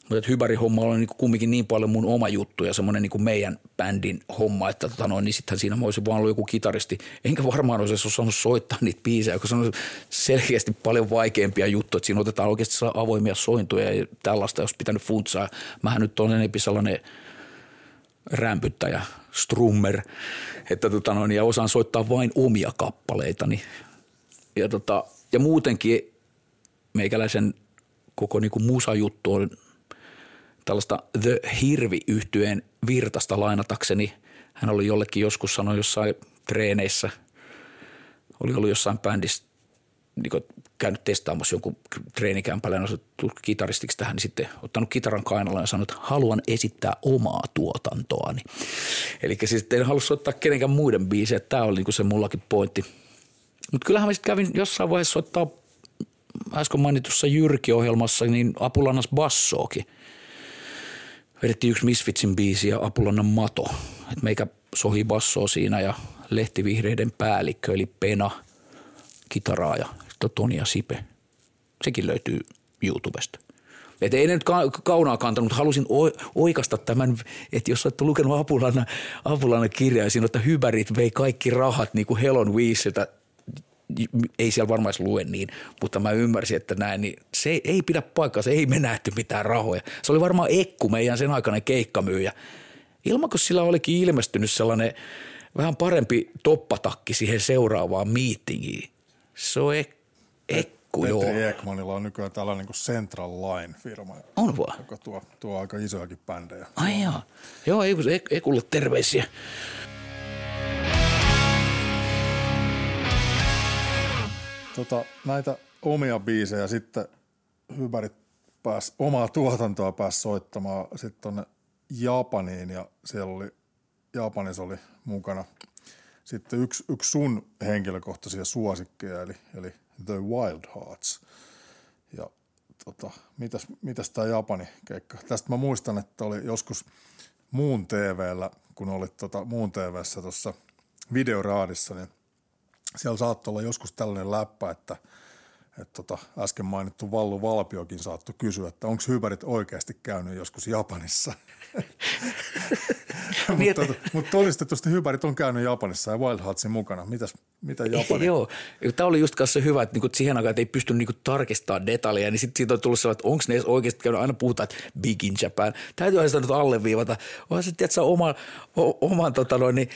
mutta Hybarin homma on niin kumminkin niin paljon mun oma juttu ja semmoinen niin meidän bändin homma, että tota noin, niin sittenhän siinä olisi vaan ollut joku kitaristi. Enkä varmaan olisi osannut soittaa niitä biisejä, koska se on selkeästi paljon vaikeampia juttuja, että siinä otetaan oikeasti avoimia sointuja ja tällaista, jos pitänyt funtsaa. Mähän nyt on enemmän sellainen rämpyttäjä, strummer, että tota noin, ja osaan soittaa vain omia kappaleitani. Ja, tota, ja muutenkin meikäläisen koko niin kuin musajuttu on tällaista The hirvi yhtyeen virtasta lainatakseni. Hän oli jollekin joskus sanoi jossain treeneissä, oli ollut jossain bändissä niin käynyt testaamassa jonkun treenikämpällä ja kitaristiksi tähän, niin sitten ottanut kitaran kainalla ja sanonut, että haluan esittää omaa tuotantoani. Eli siis en halua soittaa kenenkään muiden biisejä, tämä oli niin se mullakin pointti. Mutta kyllähän mä sitten kävin jossain vaiheessa soittaa äsken mainitussa Jyrki-ohjelmassa niin Apulannas bassoakin vedettiin yksi Misfitsin biisi ja Apulannan mato. Et meikä sohi bassoa siinä ja lehtivihreiden päällikkö eli Pena, kitaraa ja Toni ja Sipe. Sekin löytyy YouTubesta. Et ei ne nyt ka- kaunaa kantanut, halusin oikasta tämän, että jos olette lukenut Apulannan, Apulannan kirjaa, siinä että hypärit vei kaikki rahat niin kuin Helon Weesiltä ei siellä varmaan lue niin, mutta mä ymmärsin, että näin, niin se ei pidä paikkaa, se ei me nähty mitään rahoja. Se oli varmaan Ekku, meidän sen aikainen keikkamyyjä. Ilman kun sillä olikin ilmestynyt sellainen vähän parempi toppatakki siihen seuraavaan meetingiin. Se on ek- Ekku, Petri joo. Ekmanilla on nykyään tällainen kuin Central Line-firma. On vaan. Joka tuo, tuo aika isojakin bändejä. Ai joo. Joo, Ekulle terveisiä. Tota, näitä omia biisejä sitten Hyberit pääsi omaa tuotantoa pääsi soittamaan sitten tuonne Japaniin ja siellä oli, Japanissa oli mukana sitten yksi, yksi sun henkilökohtaisia suosikkeja eli, eli The Wild Hearts. Ja tota, mitäs, mitäs tämä Japani keikka? Tästä mä muistan, että oli joskus muun TVllä, kun olit tota, muun TVssä tuossa videoraadissa, niin – siellä saattoi olla joskus tällainen läppä, että, että tota, äsken mainittu Vallu Valpiokin saattoi kysyä, että onko hypärit oikeasti käynyt joskus Japanissa. mutta, tota, mutta todistetusti hypärit on käynyt Japanissa ja Wild Heartsin mukana. Mitäs, mitä Japani? Joo, tämä oli just se hyvä, että niinku, siihen aikaan ei pysty niinku tarkistamaan detaljeja, niin sitten siitä on tullut sellainen, että onko ne oikeasti käynyt, aina puhutaan, että Big in Japan. Täytyy sitä nyt alleviivata. Onhan se, tiedätkö, oman, o, oman tota noin, niin,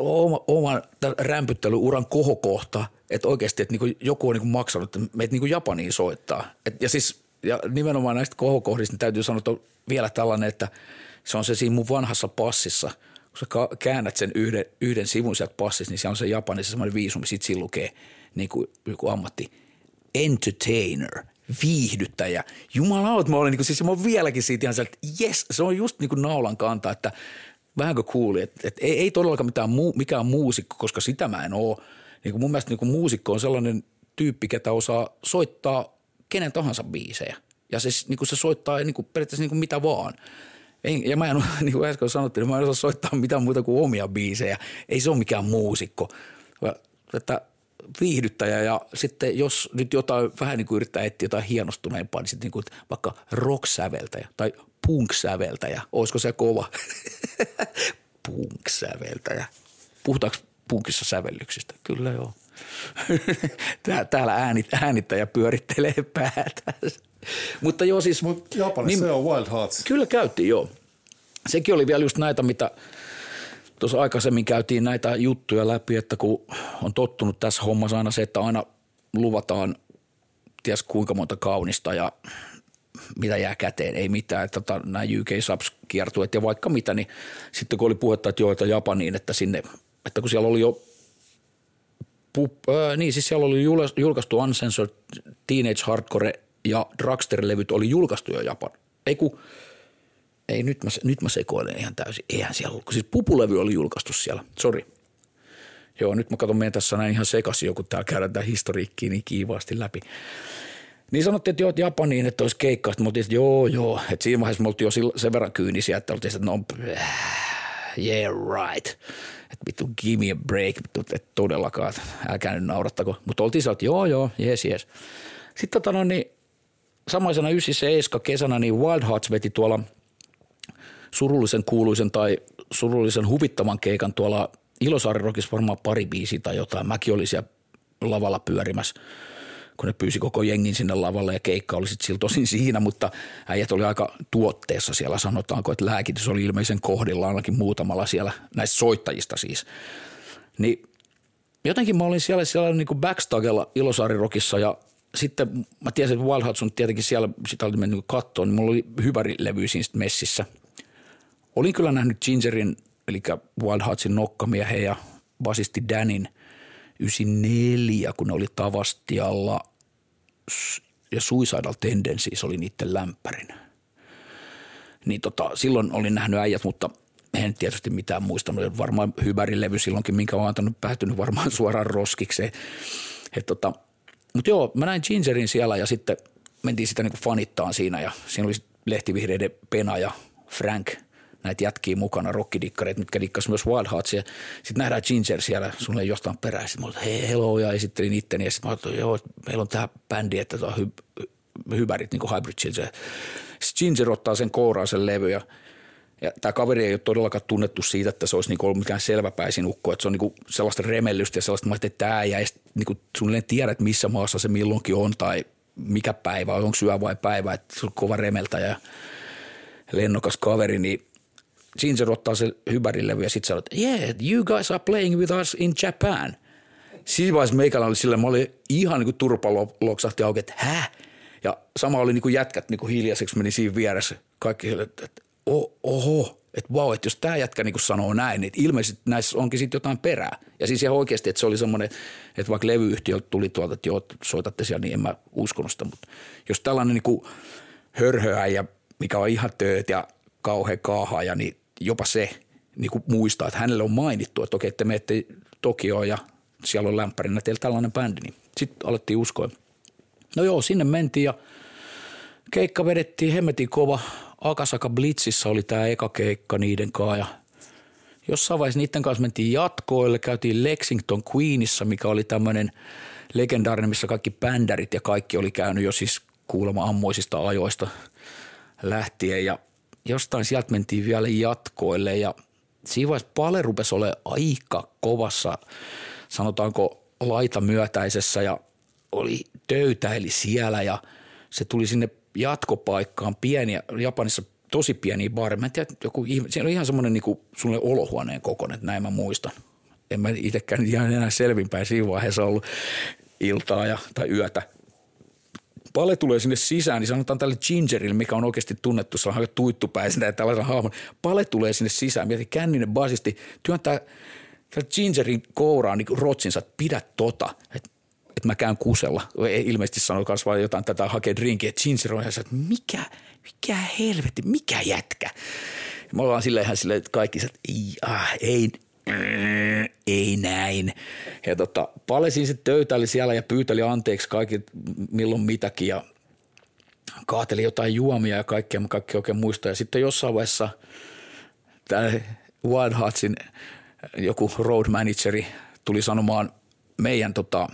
oma, oman rämpyttelyuran kohokohta, että oikeasti että niinku joku on niinku maksanut, että meitä niinku Japaniin soittaa. Et, ja siis ja nimenomaan näistä kohokohdista niin täytyy sanoa, että on vielä tällainen, että se on se siinä mun vanhassa passissa, kun sä käännät sen yhden, yhden sivun sieltä passista, niin siellä on se Japanissa semmoinen viisumi, sit siinä lukee niin kuin joku ammatti, entertainer, viihdyttäjä. Jumalauta, mä olen niin kuin, siis mä olen vieläkin siitä ihan että yes, se on just niin kuin naulan kanta, että vähänkö kuuli, että, että ei, ei todellakaan mitään muu, mikään muusikko, koska sitä mä en ole. Niin kuin mun mielestä niin kuin muusikko on sellainen tyyppi, ketä osaa soittaa kenen tahansa biisejä. Ja se, niin kuin se soittaa niin kuin periaatteessa niin kuin mitä vaan. Ei, ja mä en, niin kuin äsken sanottiin, niin mä en osaa soittaa mitään muuta kuin omia biisejä. Ei se ole mikään muusikko. Että viihdyttäjä ja sitten jos nyt jotain vähän niin kuin yrittää etsiä jotain hienostuneempaa, niin sitten niin kuin vaikka rock-säveltäjä tai punk-säveltäjä, olisiko se kova? punk-säveltäjä. Puhutaanko punkissa sävellyksistä? Kyllä joo. Täällä äänit, äänittäjä pyörittelee päätä. Mutta joo siis... Mut Japanissa niin, se on Wild Hearts. Kyllä käytiin joo. Sekin oli vielä just näitä, mitä tuossa aikaisemmin käytiin näitä juttuja läpi, että kun on tottunut tässä hommassa aina se, että aina luvataan ties kuinka monta kaunista ja mitä jää käteen, ei mitään, että tota, nämä UK Subs kiertueet ja vaikka mitä, niin sitten kun oli puhetta, että että Japaniin, että sinne, että kun siellä oli jo pup, äh, niin siis siellä oli julkaistu Uncensored Teenage Hardcore ja Dragster-levyt oli julkaistu jo Japan. Ei kun, ei nyt mä, nyt mä sekoilen ihan täysin. Eihän siellä ollut, siis pupulevy oli julkaistu siellä, sori. Joo, nyt mä katson meidän tässä näin ihan sekaisin joku täällä käydään tätä historiikkiä niin kiivaasti läpi. Niin sanottiin, että joo, että Japaniin, että olisi keikkaa. Sitten oltiin, että joo, joo. Että siinä vaiheessa me oltiin jo sen verran kyynisiä, että oltiin, että no, yeah, right. Että vittu, give me a break. Että todellakaan, älkää nyt naurattako. Mutta oltiin että joo, joo, yes, yes. Sitten tota no, niin, samaisena 97 kesänä niin Wild Hearts veti tuolla surullisen kuuluisen tai surullisen huvittavan keikan tuolla Ilosaari varmaan pari biisiä tai jotain. Mäkin olin siellä lavalla pyörimässä kun ne pyysi koko jengin sinne lavalle ja keikka oli sitten sillä tosin siinä, mutta äijät oli aika tuotteessa siellä sanotaanko, että lääkitys oli ilmeisen kohdilla ainakin muutamalla siellä näistä soittajista siis. Niin jotenkin mä olin siellä, siellä niin kuin backstagella Ilosaarirokissa ja sitten mä tiesin, että Wild Hearts on tietenkin siellä, sitä oli mennyt kattoon, niin mulla oli hyvärilevy siinä messissä. Olin kyllä nähnyt Gingerin, eli Wild Heartsin nokkamiehen ja basisti Danin – 94, kun ne oli Tavastialla ja Suicidal Tendencies oli niiden lämpärin. Niin tota, silloin olin nähnyt äijät, mutta en tietysti mitään muistanut. Varmaan hyvärilevy silloinkin, minkä olen antanut, päätynyt varmaan suoraan roskikseen. tota, mutta joo, mä näin Gingerin siellä ja sitten mentiin sitä niinku fanittaan siinä ja siinä oli lehtivihreiden Pena ja Frank – näitä jätkiä mukana, rockidikkareita, mitkä dikkas myös Wild Hearts. Sitten nähdään Ginger siellä sulle jostain perään. Sitten mä olin, hei hello, ja esittelin itteni. Ja sitten mä olin, joo, meillä on tämä bändi, että tämä on hy, hyvärit, niin kuin Hybrid Children. Sitten Ginger ottaa sen kouraan sen levy ja ja tämä kaveri ei ole todellakaan tunnettu siitä, että se olisi niinku ollut mikään selväpäisin ukko, että se on niinku sellaista remellystä ja sellaista, että tämä niin kuin suunnilleen tiedät, missä maassa se milloinkin on tai mikä päivä, onko syö vai päivä, että se on kova remeltä ja lennokas kaveri, niin Ginger ottaa sen hyvärilevy ja sitten sanoo, että yeah, you guys are playing with us in Japan. Siinä vaiheessa meikällä oli sillä, mä olin ihan niin kuin turpa loksahti auki, että hä? Ja sama oli niin kuin jätkät niin kuin hiljaiseksi meni siinä vieressä. Kaikki että, että oho, että vau, että jos tämä jätkä niin kuin sanoo näin, niin ilmeisesti näissä onkin sitten jotain perää. Ja siis ihan oikeasti, että se oli semmoinen, että vaikka levyyhtiöltä tuli tuolta, että joo, soitatte siellä, niin en mä uskonut sitä. Mutta jos tällainen niin kuin hörhöäjä, mikä on ihan tööt ja kauhean kaahaaja, niin jopa se niin kuin muistaa, että hänelle on mainittu, että okei, te menette Tokioon ja siellä on lämpärinä teillä tällainen bändi, niin sitten alettiin uskoa. No joo, sinne mentiin ja keikka vedettiin hemmetin kova. Akasaka Blitzissa oli tämä eka keikka niiden kanssa ja jossain vaiheessa niiden kanssa mentiin jatkoille, käytiin Lexington Queenissa, mikä oli tämmöinen legendaarinen, missä kaikki bändärit ja kaikki oli käynyt jo siis kuulemma ammoisista ajoista lähtien ja jostain sieltä mentiin vielä jatkoille ja siinä vaiheessa Pale rupesi olemaan aika kovassa, sanotaanko laita myötäisessä ja oli töytäili siellä ja se tuli sinne jatkopaikkaan pieniä, Japanissa tosi pieniä baareja. Mä en tiedä, joku, siellä oli ihan semmoinen niin sulle olohuoneen kokoinen, että näin mä muistan. En mä itsekään ihan enää selvinpäin siinä vaiheessa ollut iltaa ja, tai yötä. Pale tulee sinne sisään, niin sanotaan tälle Gingerille, mikä on oikeasti tunnettu sellainen tuittupäisenä ja tällaisen hahmon. Pale tulee sinne sisään, mieti känninen basisti, työntää Gingerin kouraan niin rotsinsa, että pidä tota, että että mä käyn kusella. Ilmeisesti sanoi myös vaan jotain tätä hakee drinkiä. Ginger on että mikä, mikä helvetti, mikä jätkä. Me ollaan silleen ihan silleen, että kaikki, että ei, ah, ei, ei näin. Ja tota, palesin sitten töytäili siellä ja pyyteli anteeksi kaikki milloin mitäkin ja kaateli jotain juomia ja kaikkea, mä kaikki oikein muistaa. Ja sitten jossain vaiheessa tämä Wild Heartsin joku road manageri tuli sanomaan meidän tota,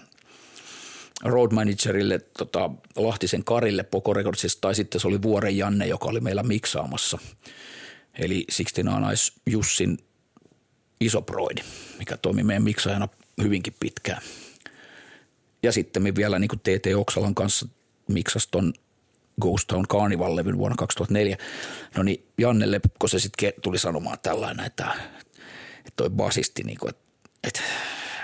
road managerille tota, Lahtisen Karille Poco Recordsista, tai sitten se oli Vuoren Janne, joka oli meillä miksaamassa. Eli Sixteen Anais Jussin iso proidi, mikä toimi meidän miksaajana hyvinkin pitkään. Ja sitten me vielä niin kuin TT Oksalan kanssa miksas ton Ghost Town Carnival-levyn vuonna 2004. No niin Jannelle, kun se sitten tuli sanomaan tällainen, että, että toi basisti, niin kuin, että, että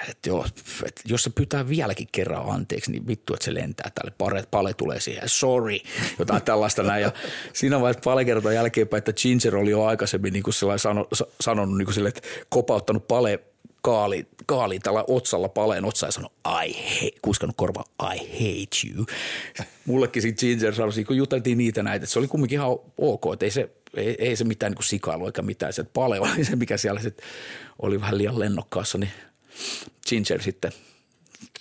että joo, että jos se pyytää vieläkin kerran anteeksi, niin vittu, että se lentää tälle. Pare, pale tulee siihen, sorry, jotain tällaista näin. Ja siinä vaiheessa pale kertaa jälkeenpäin, että Ginger oli jo aikaisemmin niin kuin sano, sanonut niin kuin sille, että kopauttanut pale kaali, kaali tällä otsalla paleen otsa ja sanoi, I hate, kuiskannut korva, I hate you. Mullekin sitten Ginger sanoi, kun juteltiin niitä näitä, että se oli kumminkin ihan ok, että ei se, ei, ei se mitään niin sikailu eikä mitään, se pale oli se, mikä siellä sit oli vähän liian lennokkaassa, niin Ginger sitten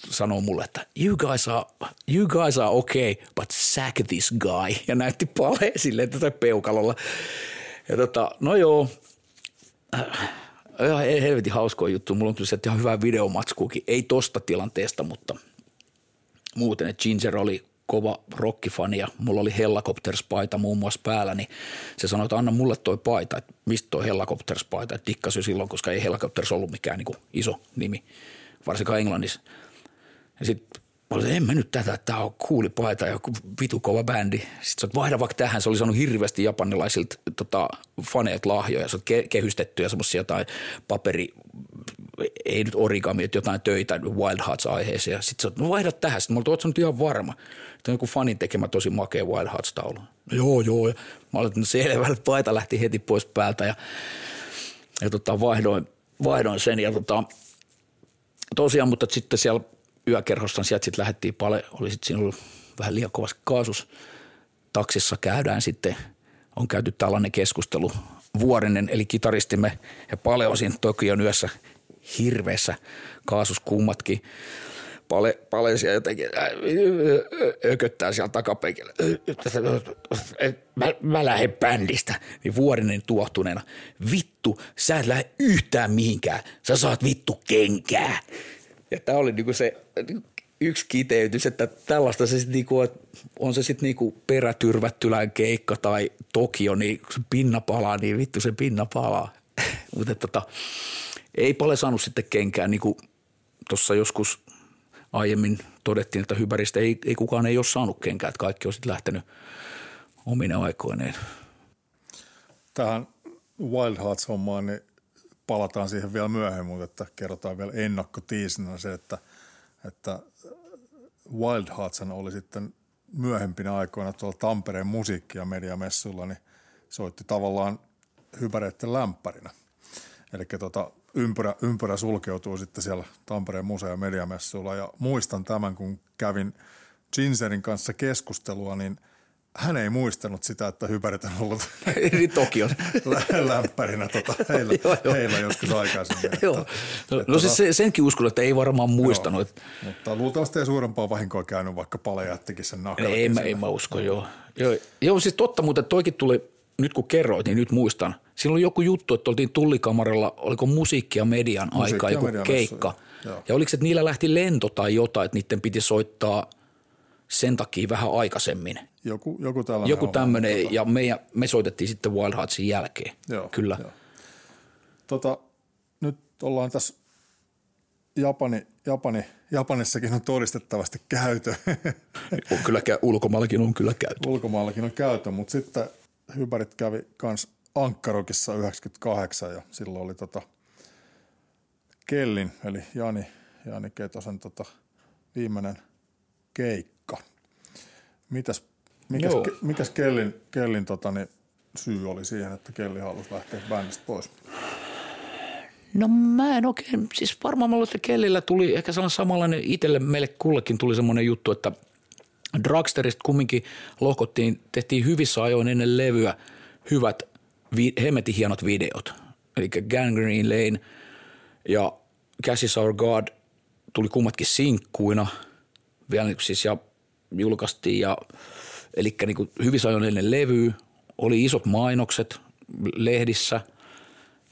sanoo mulle, että you guys are, you guys are okay, but sack this guy. Ja näytti palee silleen tätä peukalolla. Ja tota, no joo, äh, ihan helvetin hauskoa juttu. Mulla on kyllä se ihan hyvä videomatskuukin. Ei tosta tilanteesta, mutta muuten, että Ginger oli kova rockifani ja mulla oli Hellacopters-paita muun muassa päällä, niin se sanoi, että anna mulle toi paita, että mistä toi Hellacopters-paita, että tikkasi silloin, koska ei Hellacopters ollut mikään niin iso nimi, varsinkaan Englannissa. Ja sitten mä olin, en mä nyt tätä, että tää on kuuli paita ja vitu kova bändi. Sitten sä vaihda vaikka tähän, se oli saanut hirveästi japanilaisilta tota, faneilta lahjoja, se on ke- kehystettyjä semmoisia tai paperi, ei nyt origami, että jotain töitä Wild Hearts aiheeseen. Sitten sä no vaihda tähän. Sitten mä olin, että ihan varma. Tämä on joku fanin tekemä tosi makea Wild Hearts taulu. No joo, joo. Ja mä olin, että no selvä, paita lähti heti pois päältä ja, ja tota, vaihdoin, vaihdoin sen. Ja tota, tosiaan, mutta sitten siellä yökerhossa sieltä sitten lähdettiin paljon, oli sitten siinä ollut vähän liian kovasti kaasus. Taksissa käydään sitten, on käyty tällainen keskustelu. Vuorinen, eli kitaristimme ja paljon siinä Tokion yössä hirveässä kaasus kummatkin. Pale, pale siellä jotenkin ököttää siellä takapenkillä. Mä, mä lähden bändistä. Niin Vuorinen tuohtuneena. Vittu, sä et lähde yhtään mihinkään. Sä saat vittu kenkää. Ja tämä oli niinku se yksi kiteytys, että tällaista se sit niinku, on se sitten niinku perätyrvättylän keikka tai Tokio, niin kun se pinna palaa, niin vittu se pinna palaa. Mutta tota, ei paljon saanut sitten kenkään, niin kuin tuossa joskus aiemmin todettiin, että Hybäristä ei, ei kukaan ei ole saanut kenkään, että kaikki on sitten lähtenyt omina aikoineen. Tähän Wild Hearts-hommaan, niin palataan siihen vielä myöhemmin, mutta että kerrotaan vielä ennakkotiisinä se, että, että Wild Hearts oli sitten myöhempinä aikoina tuolla Tampereen musiikki- ja mediamessuilla, niin soitti tavallaan hypäreiden lämpärinä. Eli tota, ympyrä, ympyrä sulkeutuu sitten siellä Tampereen museo- ja mediamessuilla. Ja muistan tämän, kun kävin Ginserin kanssa keskustelua, niin – hän ei muistanut sitä, että hypärit on ollut Tokion. lämpärinä tota, heillä, joo, joo. heillä joskus aikaisemmin. joo. No, että, no siis se, senkin uskon, että ei varmaan muistanut. Joo, mutta luultavasti ei suurempaa vahinkoa käynyt, vaikka Pale jättikin sen nakalakin. Ei, mä, ei mä usko, joo. joo. Joo, siis totta, mutta toikin tuli, nyt kun kerroit, niin nyt muistan. Siinä oli joku juttu, että oltiin tullikamaralla, oliko musiikki ja median musiikki aika, joku keikka. Joo. Ja oliko se, että niillä lähti lento tai jotain, että niiden piti soittaa sen takia vähän aikaisemmin. Joku, joku tällainen. Joku tämmöinen, tota. ja me, me soitettiin sitten Wild Heartsin jälkeen. Joo, Kyllä. Joo. Tota, nyt ollaan tässä Japani, Japani, Japanissakin on todistettavasti käytö. On kyllä, ulkomaallakin on kyllä käytö. Ulkomaallakin on käytö, mutta sitten Hypärit kävi kans Ankkarokissa 98 ja silloin oli tota Kellin, eli Jani, Jani Ketosen tota viimeinen keikka Mitäs, mikäs, Joo. ke, mikäs Kellin, Kellin tota, niin, syy oli siihen, että Kelli halusi lähteä bändistä pois? No mä en oikein, siis varmaan mulla, että Kellillä tuli ehkä sellainen samanlainen, itselle meille kullekin tuli semmoinen juttu, että Dragsterista kumminkin lohkottiin, tehtiin hyvissä ajoin ennen levyä hyvät, vi, hemmetin hienot videot. Eli Gangrene Lane ja Cash is Our God tuli kummatkin sinkkuina vielä niin siis ja julkaistiin ja eli niin hyvissä ajoin levyä, oli isot mainokset lehdissä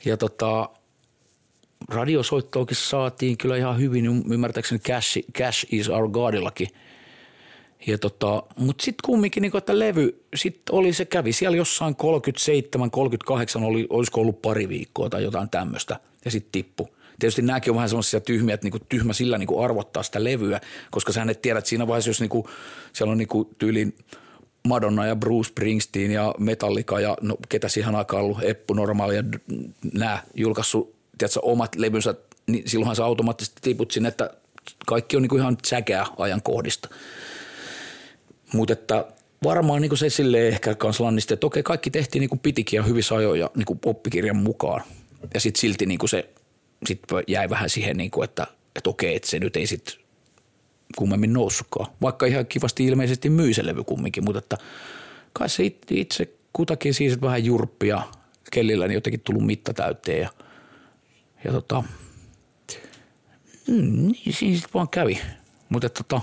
ja tota, radiosoittoakin saatiin kyllä ihan hyvin, ymmärtääkseni Cash, Cash is Our Godillakin. Ja tota, mutta sitten kumminkin, niin että levy, sit oli se kävi siellä jossain 37, 38, oli, olisiko ollut pari viikkoa tai jotain tämmöistä, ja sitten tippu. Tietysti nämäkin on vähän semmoisia tyhmiä, että niinku tyhmä sillä niinku arvottaa sitä levyä, koska sä et tiedä, että siinä vaiheessa, jos niinku, siellä on niinku tyylin Madonna ja Bruce Springsteen ja Metallica ja no, ketä siihen aikaan ollut, Eppu Normaali ja nämä julkaissut tiedätkö, omat levynsä, niin silloinhan sä automaattisesti tiput sinne, että kaikki on niinku ihan säkeä ajankohdista. Mutta että varmaan niinku se silleen ehkä kans lannisti, että okei, kaikki tehtiin niinku pitikin ja hyvissä ajoin ja niinku oppikirjan mukaan. Ja sitten silti niinku se sit jäi vähän siihen, niinku, että, että okei, että se nyt ei sitten kummemmin noussutkaan. Vaikka ihan kivasti ilmeisesti myi se levy kumminkin, mutta että kai se itse, kutakin siis vähän jurppia kellillä niin jotenkin tullut mitta täyteen ja, ja tota, mm, niin siinä sitten vaan kävi. Mutta tota,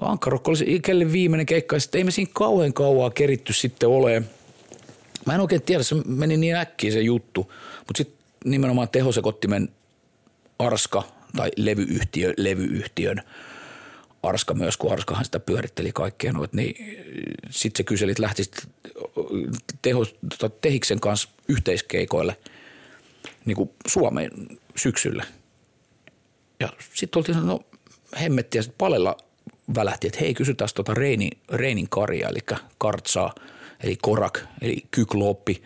Ankkarokko oli se Kellen viimeinen keikka ja sitten ei me siinä kauhean kauaa keritty sitten oleen. Mä en oikein tiedä, se meni niin äkkiä se juttu, mutta sitten nimenomaan tehosekottimen Arska tai levyyhtiö, levyyhtiön Arska myös, kun Arskahan sitä pyöritteli kaikkea noit, niin sitten se kyseli, että lähtisit teho, tota, Tehiksen kanssa yhteiskeikoille niin kuin Suomeen syksyllä. Ja sitten oltiin, no hemmettiä, sitten Palella välähti, että hei kysytään tota Reinin, Reinin karia, eli kartsaa, eli korak, eli kykloppi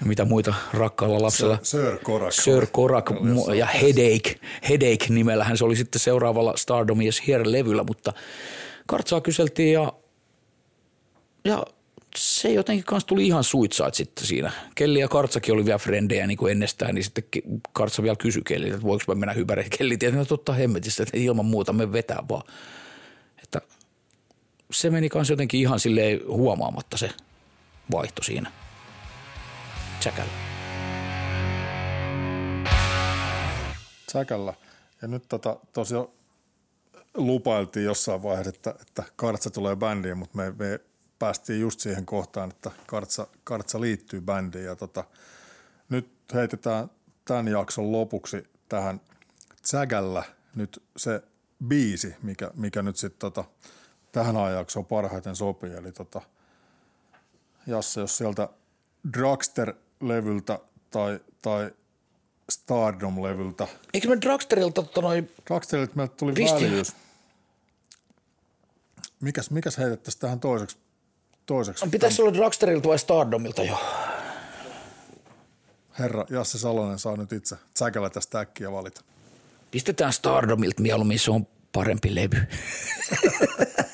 ja mitä muita rakkaalla lapsella. Sir Korak. Sir Korak ja Headache, Headache nimellähän se oli sitten seuraavalla Stardom Is Here-levyllä, mutta kartsaa kyseltiin ja, ja se jotenkin kanssa tuli ihan suitsaat sitten siinä. Kelli ja Kartsakin oli vielä frendejä niin kuin ennestään, niin sitten Kartsa vielä kysyi Kelliltä, että voiko mä mennä hypäreille. Kelli tietää, että no totta hemmetistä, että ilman muuta me vetää vaan. Että se meni kanssa jotenkin ihan silleen huomaamatta se vaihto siinä. Tsäkällä. Säkällä. Ja nyt tota, tosiaan lupailtiin jossain vaiheessa, että, että Kartsa tulee bändiin, mutta me, me päästiin just siihen kohtaan, että Kartsa, Kartsa liittyy bändiin. Ja tota, nyt heitetään tämän jakson lopuksi tähän Sägällä nyt se biisi, mikä, mikä nyt sitten tota, tähän ajanjaksoon parhaiten sopii. Eli tota, Jasse, jos sieltä Dragster-levyltä tai, tai Stardom-levyltä. Eikö me Dragsterilta tota noin... Dragsterilta meiltä tuli väljyys. Mikäs, mikäs heitettäisiin tähän toiseksi? toiseksi? Pitäisi olla Dragsterilta vai Stardomilta jo? Herra Jasse Salonen saa nyt itse säkällä tästä äkkiä valita. Pistetään Stardomilta mieluummin, se on parempi levy.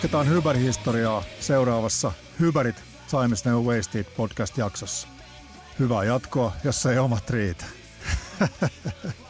Jatketaan Hyber-historiaa seuraavassa Hyberit Times Never Wasted podcast-jaksossa. Hyvää jatkoa, jos ei omat riitä.